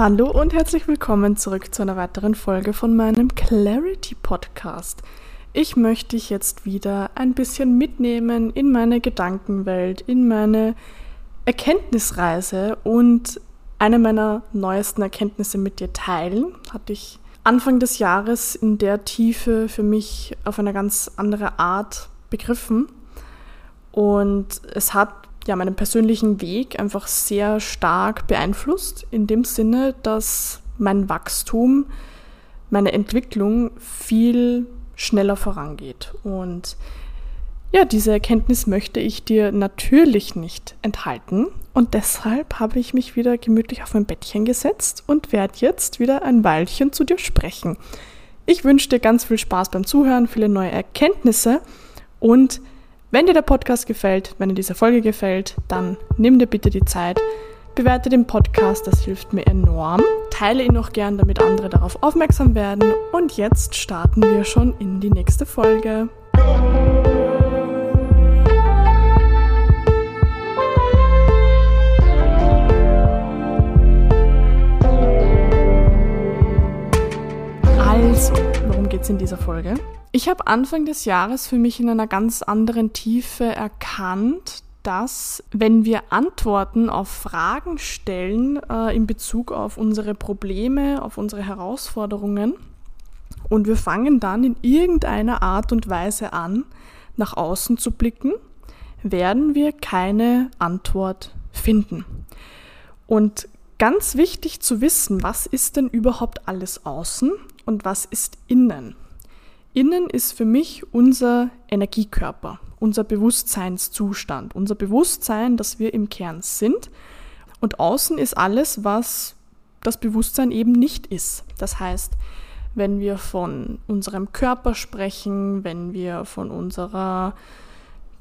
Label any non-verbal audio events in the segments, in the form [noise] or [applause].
Hallo und herzlich willkommen zurück zu einer weiteren Folge von meinem Clarity Podcast. Ich möchte dich jetzt wieder ein bisschen mitnehmen in meine Gedankenwelt, in meine Erkenntnisreise und eine meiner neuesten Erkenntnisse mit dir teilen. Hatte ich Anfang des Jahres in der Tiefe für mich auf eine ganz andere Art begriffen. Und es hat ja meinen persönlichen Weg einfach sehr stark beeinflusst, in dem Sinne, dass mein Wachstum, meine Entwicklung viel schneller vorangeht. Und ja, diese Erkenntnis möchte ich dir natürlich nicht enthalten. Und deshalb habe ich mich wieder gemütlich auf mein Bettchen gesetzt und werde jetzt wieder ein Weilchen zu dir sprechen. Ich wünsche dir ganz viel Spaß beim Zuhören, viele neue Erkenntnisse und wenn dir der Podcast gefällt, wenn dir diese Folge gefällt, dann nimm dir bitte die Zeit, bewerte den Podcast, das hilft mir enorm. Teile ihn auch gern, damit andere darauf aufmerksam werden. Und jetzt starten wir schon in die nächste Folge. Also, worum geht es in dieser Folge? Ich habe Anfang des Jahres für mich in einer ganz anderen Tiefe erkannt, dass wenn wir Antworten auf Fragen stellen äh, in Bezug auf unsere Probleme, auf unsere Herausforderungen und wir fangen dann in irgendeiner Art und Weise an, nach außen zu blicken, werden wir keine Antwort finden. Und ganz wichtig zu wissen, was ist denn überhaupt alles außen und was ist innen? Innen ist für mich unser Energiekörper, unser Bewusstseinszustand, unser Bewusstsein, dass wir im Kern sind. Und außen ist alles, was das Bewusstsein eben nicht ist. Das heißt, wenn wir von unserem Körper sprechen, wenn wir von unserer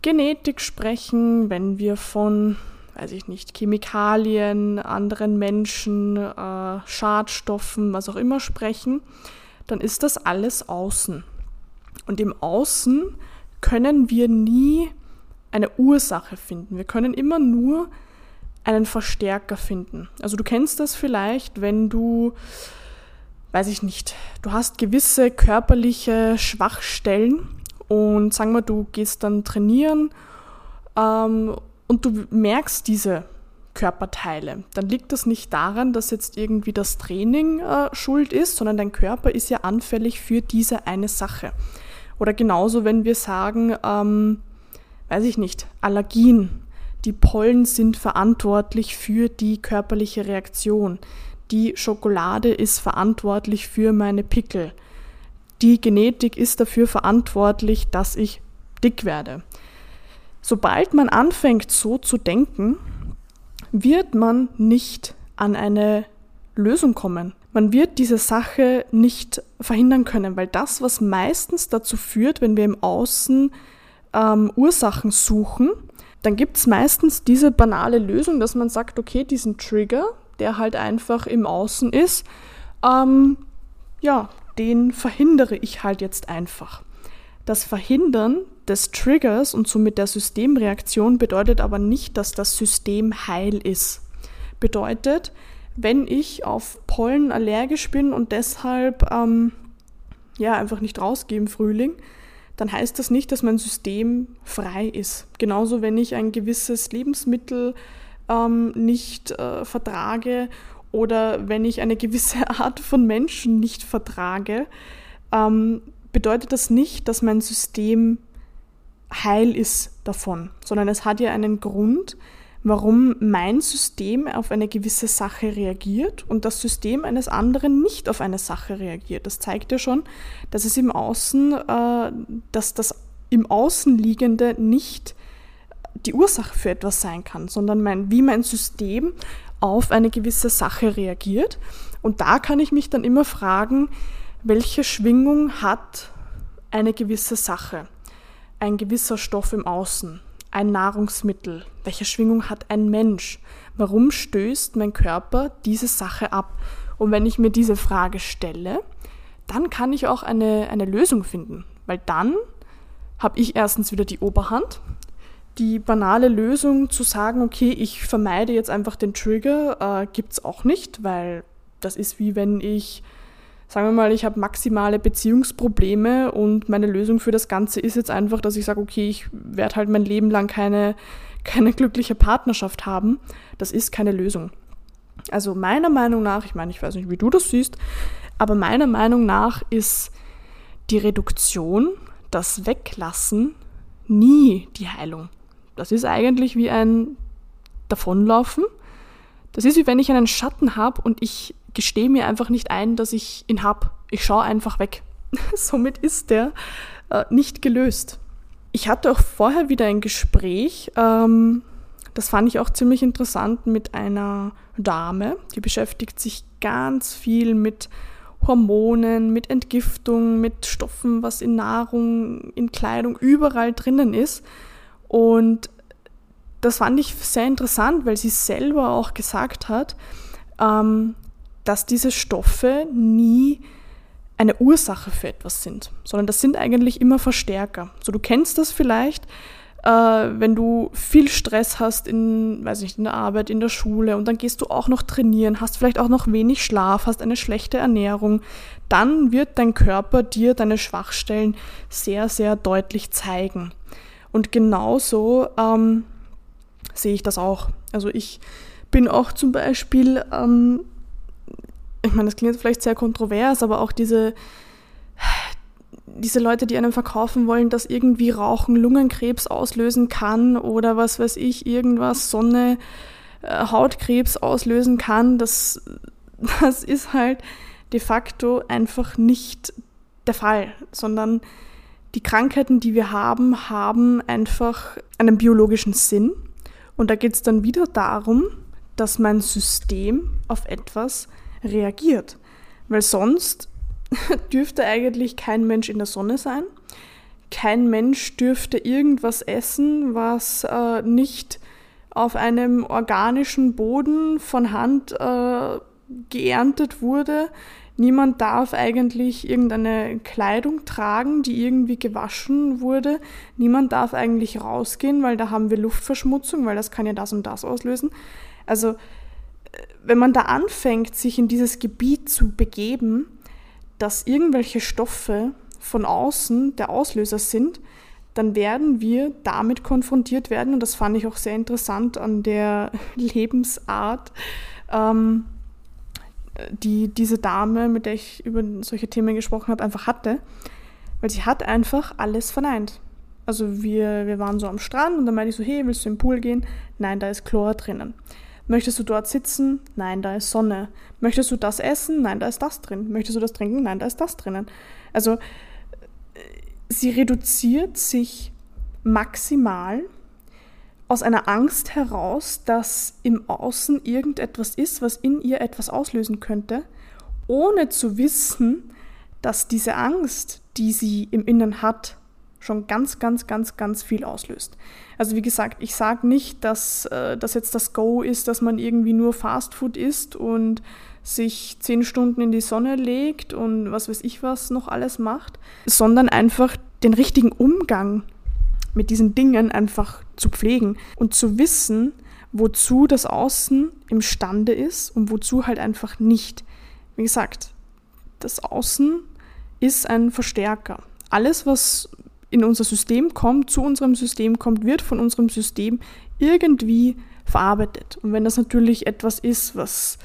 Genetik sprechen, wenn wir von, weiß ich nicht, Chemikalien, anderen Menschen, äh, Schadstoffen, was auch immer sprechen, dann ist das alles außen. Und im Außen können wir nie eine Ursache finden. Wir können immer nur einen Verstärker finden. Also du kennst das vielleicht, wenn du, weiß ich nicht, du hast gewisse körperliche Schwachstellen und sagen wir, du gehst dann trainieren ähm, und du merkst diese Körperteile, dann liegt das nicht daran, dass jetzt irgendwie das Training äh, schuld ist, sondern dein Körper ist ja anfällig für diese eine Sache. Oder genauso, wenn wir sagen, ähm, weiß ich nicht, Allergien. Die Pollen sind verantwortlich für die körperliche Reaktion. Die Schokolade ist verantwortlich für meine Pickel. Die Genetik ist dafür verantwortlich, dass ich dick werde. Sobald man anfängt so zu denken, wird man nicht an eine Lösung kommen. Man wird diese Sache nicht verhindern können, weil das, was meistens dazu führt, wenn wir im Außen ähm, Ursachen suchen, dann gibt es meistens diese banale Lösung, dass man sagt, okay, diesen Trigger, der halt einfach im Außen ist, ähm, ja, den verhindere ich halt jetzt einfach. Das Verhindern des Triggers und somit der Systemreaktion bedeutet aber nicht, dass das System heil ist. Bedeutet, wenn ich auf Pollen allergisch bin und deshalb ähm, ja einfach nicht rausgehe im Frühling, dann heißt das nicht, dass mein System frei ist. Genauso, wenn ich ein gewisses Lebensmittel ähm, nicht äh, vertrage oder wenn ich eine gewisse [laughs] Art von Menschen nicht vertrage, ähm, bedeutet das nicht, dass mein System heil ist davon, sondern es hat ja einen Grund, warum mein System auf eine gewisse Sache reagiert und das System eines anderen nicht auf eine Sache reagiert. Das zeigt ja schon, dass es im Außen, äh, dass das im Außen liegende nicht die Ursache für etwas sein kann, sondern mein, wie mein System auf eine gewisse Sache reagiert. Und da kann ich mich dann immer fragen, welche Schwingung hat eine gewisse Sache, ein gewisser Stoff im Außen ein Nahrungsmittel? Welche Schwingung hat ein Mensch? Warum stößt mein Körper diese Sache ab? Und wenn ich mir diese Frage stelle, dann kann ich auch eine, eine Lösung finden, weil dann habe ich erstens wieder die Oberhand. Die banale Lösung zu sagen, okay, ich vermeide jetzt einfach den Trigger, äh, gibt es auch nicht, weil Das ist wie wenn ich, sagen wir mal, ich habe maximale Beziehungsprobleme und meine Lösung für das Ganze ist jetzt einfach, dass ich sage, okay, ich werde halt mein Leben lang keine, keine glückliche Partnerschaft haben. Das ist keine Lösung. Also meiner Meinung nach, ich meine, ich weiß nicht, wie du das siehst, aber meiner Meinung nach ist die Reduktion, das Weglassen nie die Heilung. Das ist eigentlich wie ein Davonlaufen. Das ist wie wenn ich einen Schatten habe und ich gestehe mir einfach nicht ein, dass ich ihn habe. Ich schaue einfach weg. [laughs] Somit ist der äh, nicht gelöst. Ich hatte auch vorher wieder ein Gespräch, ähm, das fand ich auch ziemlich interessant mit einer Dame, die beschäftigt sich ganz viel mit Hormonen, mit Entgiftung, mit Stoffen, was in Nahrung, in Kleidung überall drinnen ist. Und das fand ich sehr interessant, weil sie selber auch gesagt hat, ähm, dass diese Stoffe nie eine Ursache für etwas sind, sondern das sind eigentlich immer Verstärker. So, du kennst das vielleicht, äh, wenn du viel Stress hast in, weiß nicht, in der Arbeit, in der Schule und dann gehst du auch noch trainieren, hast vielleicht auch noch wenig Schlaf, hast eine schlechte Ernährung, dann wird dein Körper dir deine Schwachstellen sehr, sehr deutlich zeigen. Und genauso ähm, sehe ich das auch. Also ich bin auch zum Beispiel, ähm, ich meine, das klingt vielleicht sehr kontrovers, aber auch diese diese Leute, die einem verkaufen wollen, dass irgendwie Rauchen Lungenkrebs auslösen kann oder was weiß ich, irgendwas, Sonne, äh, Hautkrebs auslösen kann, das, [laughs] das ist halt de facto einfach nicht der Fall, sondern die Krankheiten, die wir haben, haben einfach einen biologischen Sinn. Und da geht es dann wieder darum, dass mein System auf etwas reagiert. Weil sonst [laughs] dürfte eigentlich kein Mensch in der Sonne sein. Kein Mensch dürfte irgendwas essen, was äh, nicht auf einem organischen Boden von Hand äh, geerntet wurde. Niemand darf eigentlich irgendeine Kleidung tragen, die irgendwie gewaschen wurde. Niemand darf eigentlich rausgehen, weil da haben wir Luftverschmutzung, weil das kann ja das und das auslösen. Also, wenn man da anfängt, sich in dieses Gebiet zu begeben, dass irgendwelche Stoffe von außen der Auslöser sind, dann werden wir damit konfrontiert werden. Und das fand ich auch sehr interessant an der [laughs] Lebensart, ähm, die diese Dame, mit der ich über solche Themen gesprochen habe, einfach hatte. Weil sie hat einfach alles verneint. Also wir, wir waren so am Strand und dann meinte ich so, hey, willst du im Pool gehen? Nein, da ist Chlor drinnen. Möchtest du dort sitzen? Nein, da ist Sonne. Möchtest du das essen? Nein, da ist das drin. Möchtest du das trinken? Nein, da ist das drinnen. Also äh, sie reduziert sich maximal aus einer Angst heraus, dass im Außen irgendetwas ist, was in ihr etwas auslösen könnte, ohne zu wissen, dass diese Angst, die sie im Innern hat, schon ganz, ganz, ganz, ganz viel auslöst. Also wie gesagt, ich sage nicht, dass äh, das jetzt das Go ist, dass man irgendwie nur Fastfood isst und sich zehn Stunden in die Sonne legt und was weiß ich was noch alles macht, sondern einfach den richtigen Umgang mit diesen Dingen einfach zu pflegen und zu wissen, wozu das Außen imstande ist und wozu halt einfach nicht. Wie gesagt, das Außen ist ein Verstärker. Alles, was in unser System kommt, zu unserem System kommt, wird von unserem System irgendwie verarbeitet. Und wenn das natürlich etwas ist, was,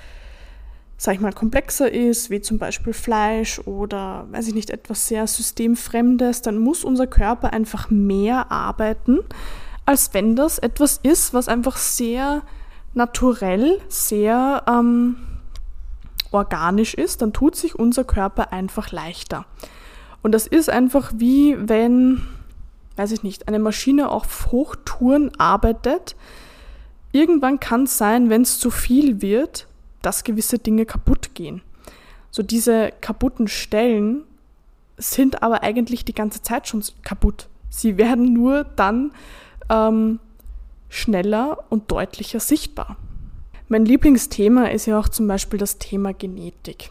sag ich mal, komplexer ist, wie zum Beispiel Fleisch oder, weiß ich nicht, etwas sehr systemfremdes, dann muss unser Körper einfach mehr arbeiten, als wenn das etwas ist, was einfach sehr naturell, sehr ähm, organisch ist, dann tut sich unser Körper einfach leichter. Und das ist einfach wie wenn, weiß ich nicht, eine Maschine auf Hochtouren arbeitet. Irgendwann kann es sein, wenn es zu viel wird, dass gewisse Dinge kaputt gehen. So diese kaputten Stellen sind aber eigentlich die ganze Zeit schon kaputt. Sie werden nur dann ähm, schneller und deutlicher sichtbar. Mein Lieblingsthema ist ja auch zum Beispiel das Thema Genetik.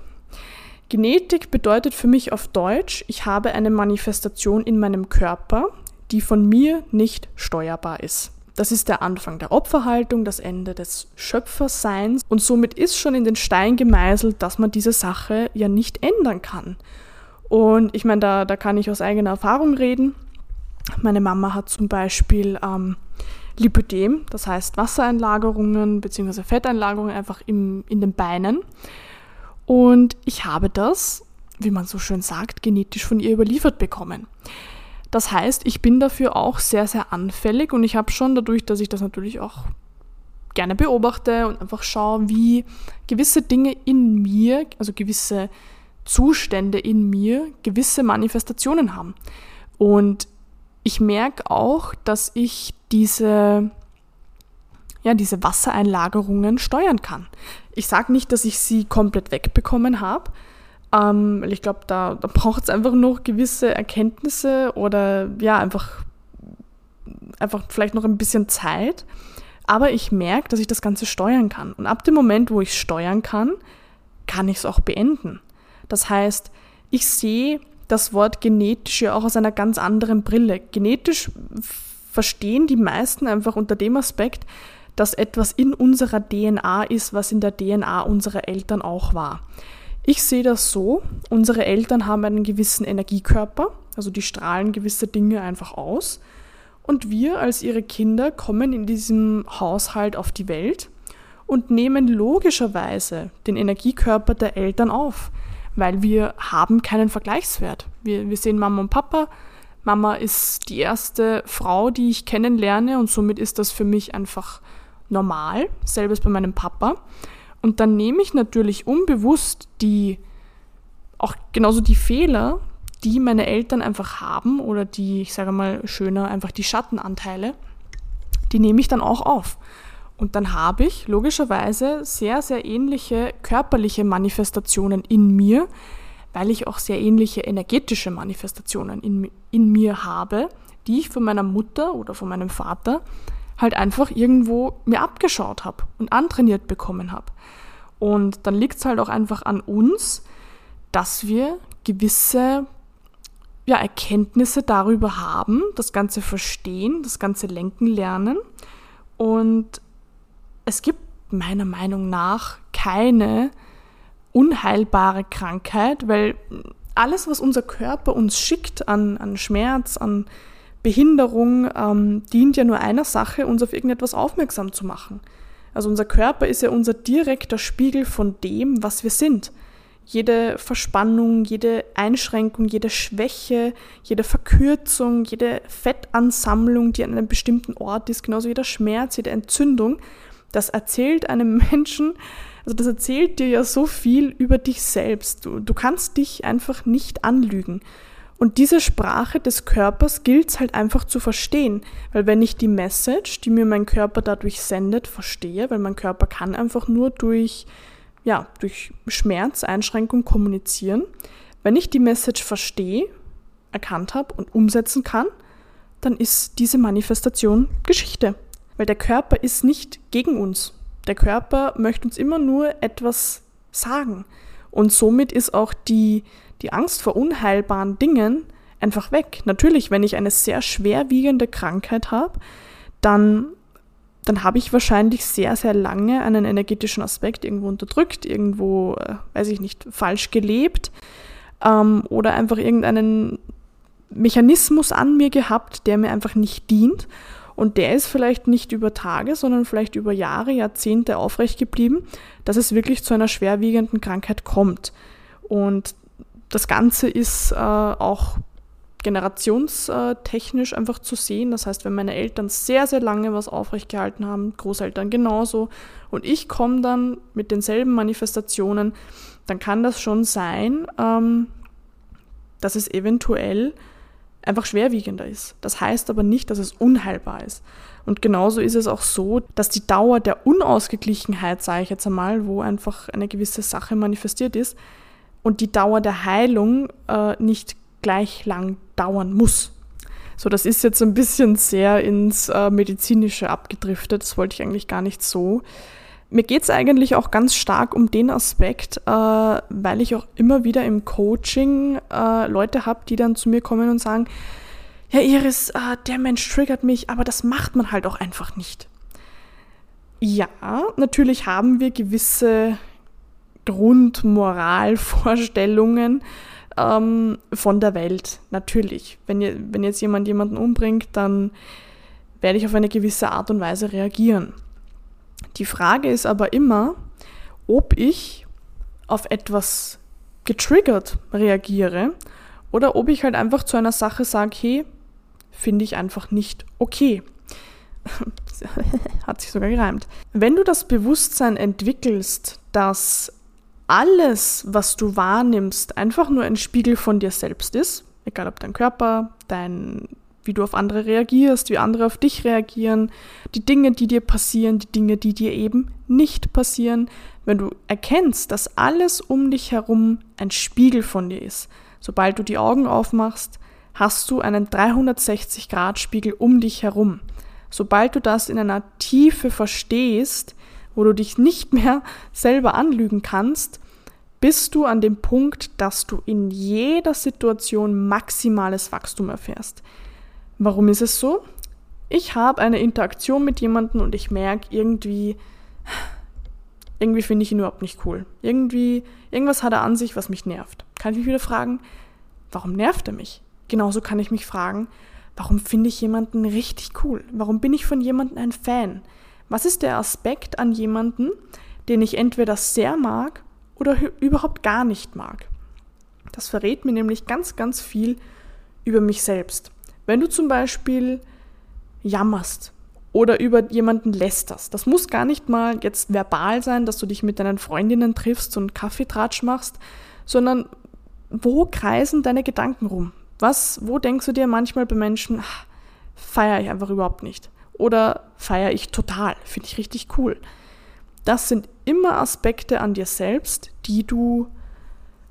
Genetik bedeutet für mich auf Deutsch, ich habe eine Manifestation in meinem Körper, die von mir nicht steuerbar ist. Das ist der Anfang der Opferhaltung, das Ende des Schöpferseins und somit ist schon in den Stein gemeißelt, dass man diese Sache ja nicht ändern kann. Und ich meine, da, da kann ich aus eigener Erfahrung reden. Meine Mama hat zum Beispiel ähm, Lipödem, das heißt Wassereinlagerungen bzw. Fetteinlagerungen einfach im, in den Beinen. Und ich habe das, wie man so schön sagt, genetisch von ihr überliefert bekommen. Das heißt, ich bin dafür auch sehr, sehr anfällig und ich habe schon dadurch, dass ich das natürlich auch gerne beobachte und einfach schaue, wie gewisse Dinge in mir, also gewisse Zustände in mir, gewisse Manifestationen haben. Und ich merke auch, dass ich diese, ja, diese Wassereinlagerungen steuern kann. Ich sage nicht, dass ich sie komplett wegbekommen habe, ähm, ich glaube, da, da braucht es einfach noch gewisse Erkenntnisse oder ja, einfach, einfach vielleicht noch ein bisschen Zeit. Aber ich merke, dass ich das Ganze steuern kann. Und ab dem Moment, wo ich steuern kann, kann ich es auch beenden. Das heißt, ich sehe das Wort genetisch ja auch aus einer ganz anderen Brille. Genetisch verstehen die meisten einfach unter dem Aspekt, dass etwas in unserer DNA ist, was in der DNA unserer Eltern auch war. Ich sehe das so, unsere Eltern haben einen gewissen Energiekörper, also die strahlen gewisse Dinge einfach aus. Und wir als ihre Kinder kommen in diesem Haushalt auf die Welt und nehmen logischerweise den Energiekörper der Eltern auf, weil wir haben keinen Vergleichswert. Wir, wir sehen Mama und Papa, Mama ist die erste Frau, die ich kennenlerne und somit ist das für mich einfach normal. Selbes bei meinem Papa. Und dann nehme ich natürlich unbewusst die, auch genauso die Fehler, die meine Eltern einfach haben oder die, ich sage mal schöner, einfach die Schattenanteile, die nehme ich dann auch auf. Und dann habe ich logischerweise sehr, sehr ähnliche körperliche Manifestationen in mir, weil ich auch sehr ähnliche energetische Manifestationen in, in mir habe, die ich von meiner Mutter oder von meinem Vater halt einfach irgendwo mir abgeschaut habe und antrainiert bekommen habe. Und dann liegt es halt auch einfach an uns, dass wir gewisse ja, Erkenntnisse darüber haben, das Ganze verstehen, das Ganze lenken lernen. Und es gibt meiner Meinung nach keine unheilbare Krankheit, weil alles, was unser Körper uns schickt an, an Schmerz, an Behinderung, ähm, dient ja nur einer Sache, uns auf irgendetwas aufmerksam zu machen. Also unser Körper ist ja unser direkter Spiegel von dem, was wir sind. Jede Verspannung, jede Einschränkung, jede Schwäche, jede Verkürzung, jede Fettansammlung, die an einem bestimmten Ort ist, genauso wie der Schmerz, jede Entzündung, das erzählt einem [laughs] Menschen, also das erzählt dir ja so viel über dich selbst. Du, du kannst dich einfach nicht anlügen. Und diese Sprache des Körpers gilt es halt einfach zu verstehen, weil wenn ich die Message, die mir mein Körper dadurch sendet, verstehe, weil mein Körper kann einfach nur durch, ja, durch Schmerz, Einschränkung kommunizieren, wenn ich die Message verstehe, erkannt habe und umsetzen kann, dann ist diese Manifestation Geschichte. Weil der Körper ist nicht gegen uns. Der Körper möchte uns immer nur etwas sagen. Und somit ist auch die, die Angst vor unheilbaren Dingen einfach weg. Natürlich, wenn ich eine sehr schwerwiegende Krankheit habe, dann, dann habe ich wahrscheinlich sehr, sehr lange einen energetischen Aspekt irgendwo unterdrückt, irgendwo, äh, weiß ich nicht, falsch gelebt ähm, oder einfach irgendeinen Mechanismus an mir gehabt, der mir einfach nicht dient. Und der ist vielleicht nicht über Tage, sondern vielleicht über Jahre, Jahrzehnte aufrecht geblieben, dass es wirklich zu einer schwerwiegenden Krankheit kommt. Und das Ganze ist äh, auch generationstechnisch einfach zu sehen. Das heißt, wenn meine Eltern sehr, sehr lange was aufrecht gehalten haben, Großeltern genauso, und ich komme dann mit denselben Manifestationen, dann kann das schon sein, ähm, dass es eventuell einfach schwerwiegender ist. Das heißt aber nicht, dass es unheilbar ist. Und genauso ist es auch so, dass die Dauer der Unausgeglichenheit, sage ich jetzt einmal, wo einfach eine gewisse Sache manifestiert ist, und die Dauer der Heilung äh, nicht gleich lang dauern muss. So, das ist jetzt ein bisschen sehr ins äh, Medizinische abgedriftet. Das wollte ich eigentlich gar nicht so. Mir geht es eigentlich auch ganz stark um den Aspekt, äh, weil ich auch immer wieder im Coaching äh, Leute habe, die dann zu mir kommen und sagen, ja Iris, äh, der Mensch triggert mich, aber das macht man halt auch einfach nicht. Ja, natürlich haben wir gewisse Grundmoralvorstellungen ähm, von der Welt. Natürlich. Wenn, wenn jetzt jemand jemanden umbringt, dann werde ich auf eine gewisse Art und Weise reagieren. Die Frage ist aber immer, ob ich auf etwas getriggert reagiere oder ob ich halt einfach zu einer Sache sage, hey, finde ich einfach nicht okay. [laughs] Hat sich sogar gereimt. Wenn du das Bewusstsein entwickelst, dass alles, was du wahrnimmst, einfach nur ein Spiegel von dir selbst ist, egal ob dein Körper, dein, wie du auf andere reagierst, wie andere auf dich reagieren, die Dinge, die dir passieren, die Dinge, die dir eben nicht passieren, wenn du erkennst, dass alles um dich herum ein Spiegel von dir ist, sobald du die Augen aufmachst, hast du einen 360-Grad-Spiegel um dich herum. Sobald du das in einer Tiefe verstehst, wo du dich nicht mehr [laughs] selber anlügen kannst, bist du an dem Punkt, dass du in jeder Situation maximales Wachstum erfährst. Warum ist es so? Ich habe eine Interaktion mit jemandem und ich merke irgendwie, irgendwie finde ich ihn überhaupt nicht cool. Irgendwie, irgendwas hat er an sich, was mich nervt. Kann ich mich wieder fragen, warum nervt er mich? Genauso kann ich mich fragen, Warum finde ich jemanden richtig cool? Warum bin ich von jemandem ein Fan? Was ist der Aspekt an jemanden, den ich entweder sehr mag oder überhaupt gar nicht mag? Das verrät mir nämlich ganz, ganz viel über mich selbst. Wenn du zum Beispiel jammerst oder über jemanden lästerst, das muss gar nicht mal jetzt verbal sein, dass du dich mit deinen Freundinnen triffst und Kaffeetratsch machst, sondern wo kreisen deine Gedanken rum? Was, wo denkst du dir manchmal bei Menschen, feiere ich einfach überhaupt nicht? Oder feiere ich total, finde ich richtig cool. Das sind immer Aspekte an dir selbst, die du,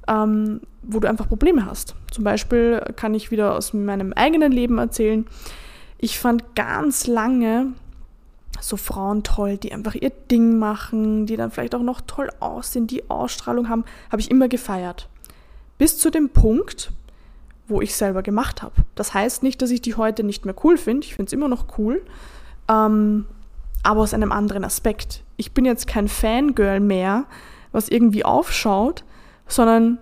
ähm, wo du einfach Probleme hast. Zum Beispiel kann ich wieder aus meinem eigenen Leben erzählen. Ich fand ganz lange so Frauen toll, die einfach ihr Ding machen, die dann vielleicht auch noch toll aussehen, die Ausstrahlung haben, habe ich immer gefeiert. Bis zu dem Punkt, wo ich selber gemacht habe. Das heißt nicht, dass ich die heute nicht mehr cool finde. Ich finde es immer noch cool. Ähm, aber aus einem anderen Aspekt. Ich bin jetzt kein Fangirl mehr, was irgendwie aufschaut, sondern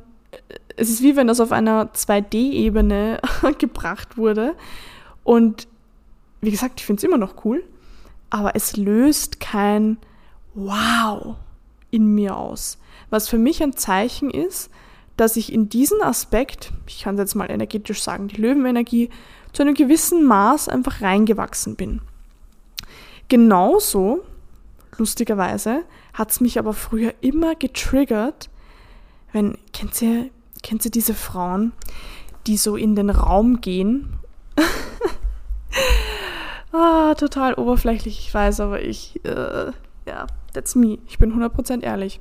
es ist wie wenn das auf einer 2D-Ebene [laughs] gebracht wurde. Und wie gesagt, ich finde es immer noch cool, aber es löst kein Wow in mir aus. Was für mich ein Zeichen ist, dass ich in diesen Aspekt, ich kann es jetzt mal energetisch sagen, die Löwenenergie, zu einem gewissen Maß einfach reingewachsen bin. Genauso, lustigerweise, hat es mich aber früher immer getriggert, wenn, kennt ihr, kennt ihr diese Frauen, die so in den Raum gehen? [laughs] ah, total oberflächlich, ich weiß, aber ich, äh, ja, that's me. Ich bin 100% ehrlich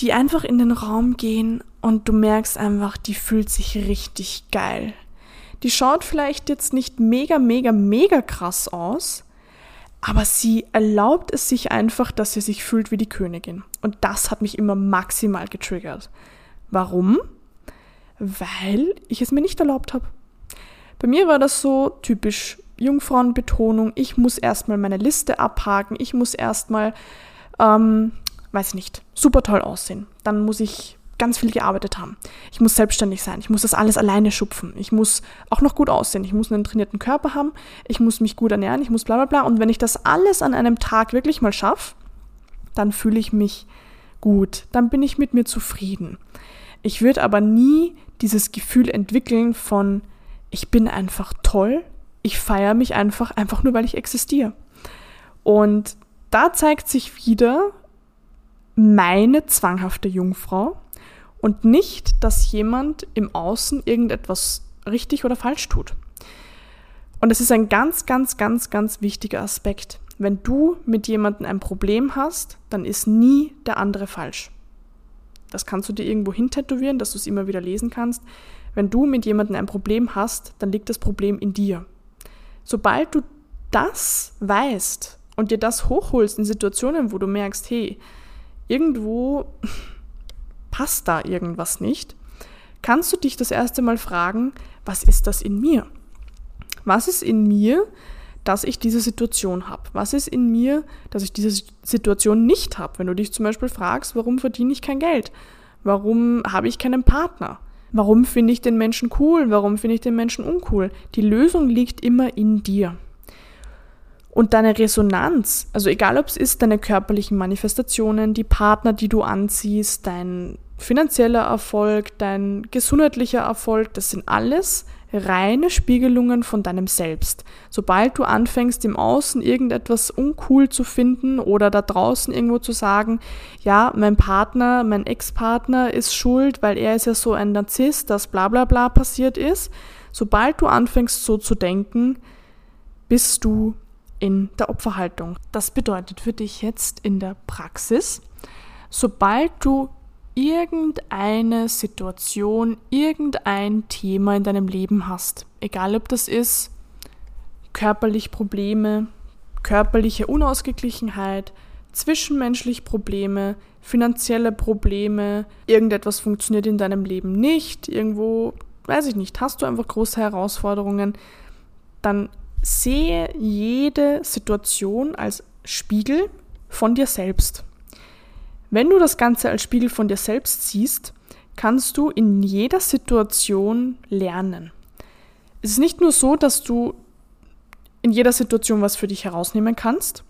die einfach in den Raum gehen und du merkst einfach, die fühlt sich richtig geil. Die schaut vielleicht jetzt nicht mega, mega, mega krass aus, aber sie erlaubt es sich einfach, dass sie sich fühlt wie die Königin. Und das hat mich immer maximal getriggert. Warum? Weil ich es mir nicht erlaubt habe. Bei mir war das so typisch Jungfrauenbetonung. Ich muss erstmal meine Liste abhaken. Ich muss erstmal ähm, weiß ich nicht, super toll aussehen. Dann muss ich ganz viel gearbeitet haben. Ich muss selbstständig sein. Ich muss das alles alleine schupfen. Ich muss auch noch gut aussehen. Ich muss einen trainierten Körper haben. Ich muss mich gut ernähren. Ich muss bla bla bla. Und wenn ich das alles an einem Tag wirklich mal schaffe, dann fühle ich mich gut. Dann bin ich mit mir zufrieden. Ich würde aber nie dieses Gefühl entwickeln von, ich bin einfach toll. Ich feiere mich einfach, einfach nur weil ich existiere. Und da zeigt sich wieder, meine zwanghafte Jungfrau und nicht, dass jemand im Außen irgendetwas richtig oder falsch tut. Und es ist ein ganz, ganz, ganz, ganz wichtiger Aspekt. Wenn du mit jemandem ein Problem hast, dann ist nie der andere falsch. Das kannst du dir irgendwo hintätowieren, dass du es immer wieder lesen kannst. Wenn du mit jemandem ein Problem hast, dann liegt das Problem in dir. Sobald du das weißt und dir das hochholst in Situationen, wo du merkst, hey, irgendwo passt da irgendwas nicht, kannst du dich das erste Mal fragen, was ist das in mir? Was ist in mir, dass ich diese Situation habe? Was ist in mir, dass ich diese Situation nicht habe? Wenn du dich zum Beispiel fragst, warum verdiene ich kein Geld? Warum habe ich keinen Partner? Warum finde ich den Menschen cool? Warum finde ich den Menschen uncool? Die Lösung liegt immer in dir. Und deine Resonanz, also egal ob es ist deine körperlichen Manifestationen, die Partner, die du anziehst, dein finanzieller Erfolg, dein gesundheitlicher Erfolg, das sind alles reine Spiegelungen von deinem Selbst. Sobald du anfängst, im Außen irgendetwas uncool zu finden oder da draußen irgendwo zu sagen, ja, mein Partner, mein Ex-Partner ist schuld, weil er ist ja so ein Narzisst, dass bla bla bla passiert ist, sobald du anfängst so zu denken, bist du in der Opferhaltung. Das bedeutet für dich jetzt in der Praxis, sobald du irgendeine Situation, irgendein Thema in deinem Leben hast. Egal ob das ist körperlich Probleme, körperliche Unausgeglichenheit, zwischenmenschlich Probleme, finanzielle Probleme, irgendetwas funktioniert in deinem Leben nicht, irgendwo, weiß ich nicht, hast du einfach große Herausforderungen, dann sehe jede Situation als Spiegel von dir selbst. Wenn du das Ganze als Spiegel von dir selbst siehst, kannst du in jeder Situation lernen. Es ist nicht nur so, dass du in jeder Situation was für dich herausnehmen kannst,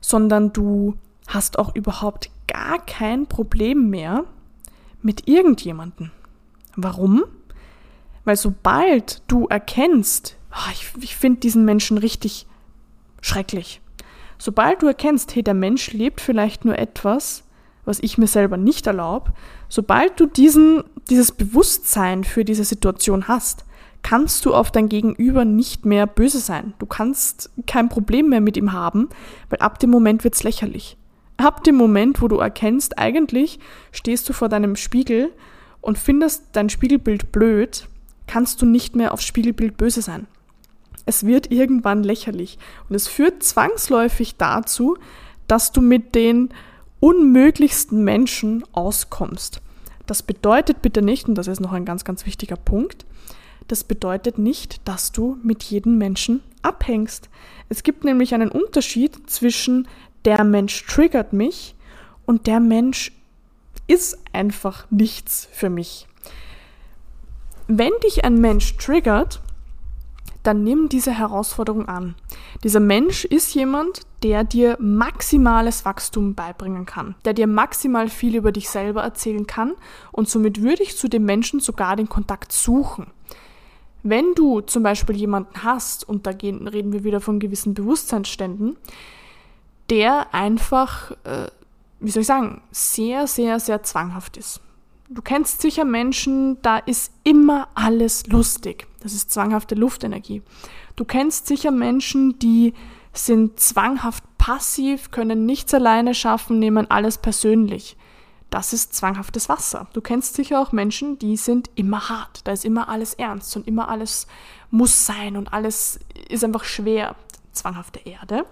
sondern du hast auch überhaupt gar kein Problem mehr mit irgendjemanden. Warum? Weil sobald du erkennst, oh, ich, ich finde diesen Menschen richtig schrecklich, sobald du erkennst, hey, der Mensch lebt vielleicht nur etwas, was ich mir selber nicht erlaube, sobald du diesen, dieses Bewusstsein für diese Situation hast, kannst du auf dein Gegenüber nicht mehr böse sein. Du kannst kein Problem mehr mit ihm haben, weil ab dem Moment wird's lächerlich. Ab dem Moment, wo du erkennst, eigentlich stehst du vor deinem Spiegel und findest dein Spiegelbild blöd, kannst du nicht mehr aufs Spiegelbild böse sein. Es wird irgendwann lächerlich und es führt zwangsläufig dazu, dass du mit den unmöglichsten Menschen auskommst. Das bedeutet bitte nicht, und das ist noch ein ganz, ganz wichtiger Punkt, das bedeutet nicht, dass du mit jedem Menschen abhängst. Es gibt nämlich einen Unterschied zwischen der Mensch triggert mich und der Mensch ist einfach nichts für mich. Wenn dich ein Mensch triggert, dann nimm diese Herausforderung an. Dieser Mensch ist jemand, der dir maximales Wachstum beibringen kann, der dir maximal viel über dich selber erzählen kann und somit würde ich zu dem Menschen sogar den Kontakt suchen. Wenn du zum Beispiel jemanden hast, und da reden wir wieder von gewissen Bewusstseinsständen, der einfach, äh, wie soll ich sagen, sehr, sehr, sehr zwanghaft ist. Du kennst sicher Menschen, da ist immer alles lustig. Das ist zwanghafte Luftenergie. Du kennst sicher Menschen, die sind zwanghaft passiv, können nichts alleine schaffen, nehmen alles persönlich. Das ist zwanghaftes Wasser. Du kennst sicher auch Menschen, die sind immer hart. Da ist immer alles ernst und immer alles muss sein und alles ist einfach schwer. Zwanghafte Erde.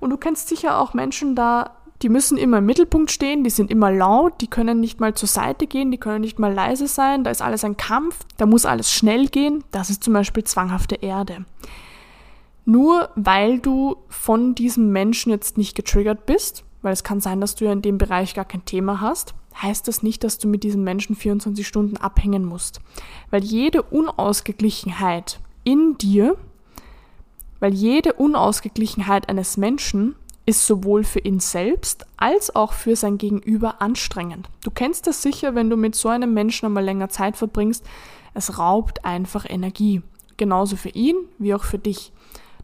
Und du kennst sicher auch Menschen, da die müssen immer im Mittelpunkt stehen, die sind immer laut, die können nicht mal zur Seite gehen, die können nicht mal leise sein, da ist alles ein Kampf, da muss alles schnell gehen. Das ist zum Beispiel zwanghafte Erde. Nur weil du von diesem Menschen jetzt nicht getriggert bist, weil es kann sein, dass du ja in dem Bereich gar kein Thema hast, heißt das nicht, dass du mit diesem Menschen 24 Stunden abhängen musst. Weil jede Unausgeglichenheit in dir, weil jede Unausgeglichenheit eines Menschen ist sowohl für ihn selbst als auch für sein Gegenüber anstrengend. Du kennst das sicher, wenn du mit so einem Menschen einmal länger Zeit verbringst. Es raubt einfach Energie. Genauso für ihn wie auch für dich.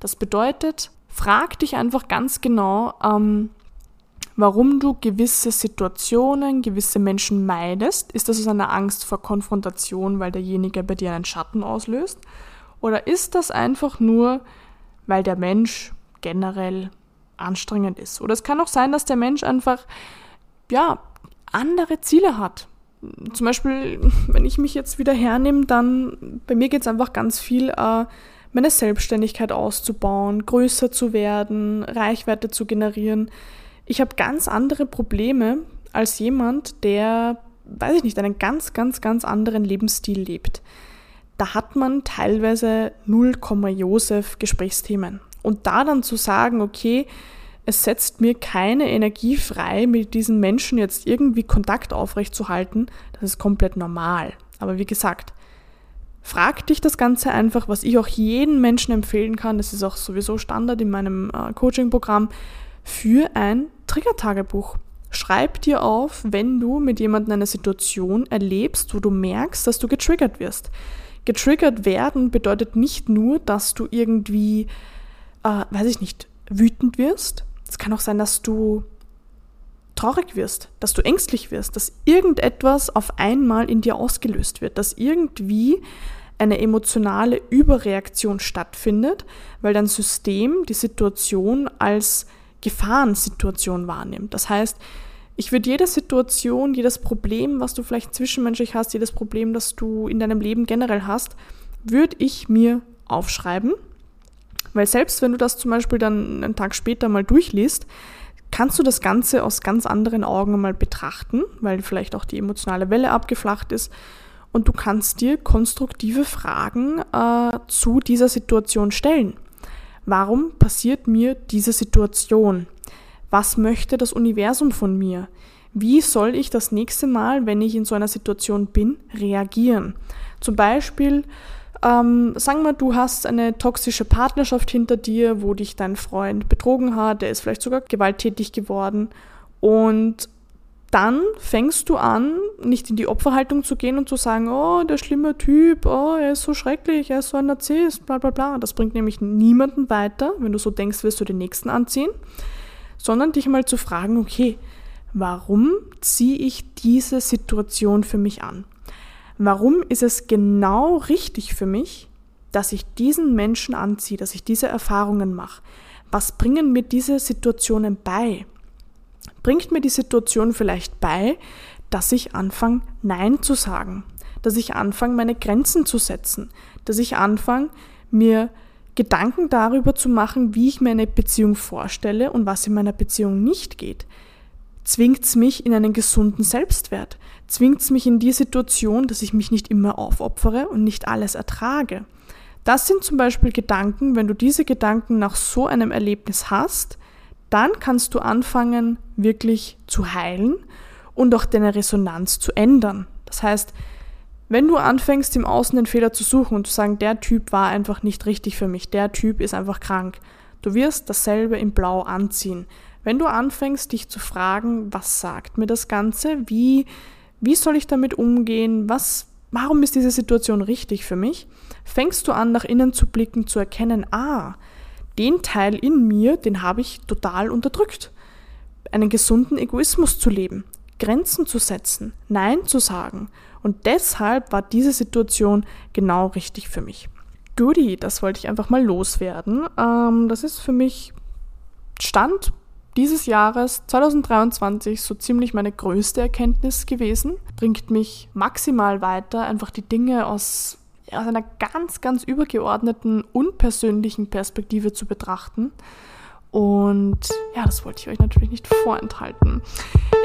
Das bedeutet, frag dich einfach ganz genau, ähm, warum du gewisse Situationen, gewisse Menschen meidest. Ist das aus einer Angst vor Konfrontation, weil derjenige bei dir einen Schatten auslöst? Oder ist das einfach nur, weil der Mensch generell anstrengend ist. Oder es kann auch sein, dass der Mensch einfach, ja, andere Ziele hat. Zum Beispiel, [laughs] wenn ich mich jetzt wieder hernehme, dann bei mir geht es einfach ganz viel, äh, meine Selbstständigkeit auszubauen, größer zu werden, Reichweite zu generieren. Ich habe ganz andere Probleme als jemand, der, weiß ich nicht, einen ganz, ganz, ganz anderen Lebensstil lebt. da hat man teilweise 0, Josef Gesprächsthemen. Und da dann zu sagen, okay, es setzt mir keine Energie frei, mit diesen Menschen jetzt irgendwie Kontakt aufrechtzuerhalten, das ist komplett normal. Aber wie gesagt, frag dich das Ganze einfach, was ich auch jedem Menschen empfehlen kann, das ist auch sowieso Standard in meinem äh, Coaching-Programm, für ein Trigger-Tagebuch. Schreib dir auf, wenn du mit jemandem eine Situation erlebst, wo du merkst, dass du getriggert wirst. Getriggert werden bedeutet nicht nur, dass du irgendwie, äh, weiß ich nicht, wütend wirst. Es kann auch sein, dass du traurig wirst, dass du ängstlich wirst, dass irgendetwas auf einmal in dir ausgelöst wird, dass irgendwie eine emotionale Überreaktion stattfindet, weil dein System die Situation als Gefahrensituation wahrnimmt. Das heißt, ich würde jede Situation, jedes Problem, was du vielleicht zwischenmenschlich hast, jedes Problem, das du in deinem Leben generell hast, würde ich mir aufschreiben. Weil selbst wenn du das zum Beispiel dann einen Tag später mal durchliest, kannst du das Ganze aus ganz anderen Augen mal betrachten, weil vielleicht auch die emotionale Welle abgeflacht ist. Und du kannst dir konstruktive Fragen äh, zu dieser Situation stellen. Warum passiert mir diese Situation? Was möchte das Universum von mir? Wie soll ich das nächste Mal, wenn ich in so einer Situation bin, reagieren? Zum Beispiel, ähm, sagen wir, du hast eine toxische Partnerschaft hinter dir, wo dich dein Freund betrogen hat, der ist vielleicht sogar gewalttätig geworden und dann fängst du an, nicht in die Opferhaltung zu gehen und zu sagen, oh, der schlimme Typ, oh, er ist so schrecklich, er ist so ein Narzisst, bla bla bla. Das bringt nämlich niemanden weiter. Wenn du so denkst, wirst du den nächsten anziehen. Sondern dich mal zu fragen, okay, warum ziehe ich diese Situation für mich an? Warum ist es genau richtig für mich, dass ich diesen Menschen anziehe, dass ich diese Erfahrungen mache? Was bringen mir diese Situationen bei? bringt mir die Situation vielleicht bei, dass ich anfange, Nein zu sagen, dass ich anfange, meine Grenzen zu setzen, dass ich anfange, mir Gedanken darüber zu machen, wie ich mir eine Beziehung vorstelle und was in meiner Beziehung nicht geht. Zwingt es mich in einen gesunden Selbstwert? Zwingt es mich in die Situation, dass ich mich nicht immer aufopfere und nicht alles ertrage? Das sind zum Beispiel Gedanken, wenn du diese Gedanken nach so einem Erlebnis hast, dann kannst du anfangen, wirklich zu heilen und auch deine Resonanz zu ändern. Das heißt, wenn du anfängst, im Außen den Fehler zu suchen und zu sagen, der Typ war einfach nicht richtig für mich, der Typ ist einfach krank, du wirst dasselbe in Blau anziehen. Wenn du anfängst, dich zu fragen, was sagt mir das Ganze, wie, wie soll ich damit umgehen, was, warum ist diese Situation richtig für mich, fängst du an, nach innen zu blicken, zu erkennen, ah, den Teil in mir, den habe ich total unterdrückt. Einen gesunden Egoismus zu leben, Grenzen zu setzen, Nein zu sagen. Und deshalb war diese Situation genau richtig für mich. Goodie, das wollte ich einfach mal loswerden. Ähm, das ist für mich Stand dieses Jahres 2023 so ziemlich meine größte Erkenntnis gewesen. Bringt mich maximal weiter, einfach die Dinge aus aus einer ganz, ganz übergeordneten, unpersönlichen Perspektive zu betrachten. Und ja, das wollte ich euch natürlich nicht vorenthalten.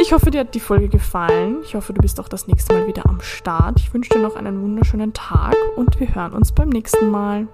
Ich hoffe, dir hat die Folge gefallen. Ich hoffe, du bist auch das nächste Mal wieder am Start. Ich wünsche dir noch einen wunderschönen Tag und wir hören uns beim nächsten Mal.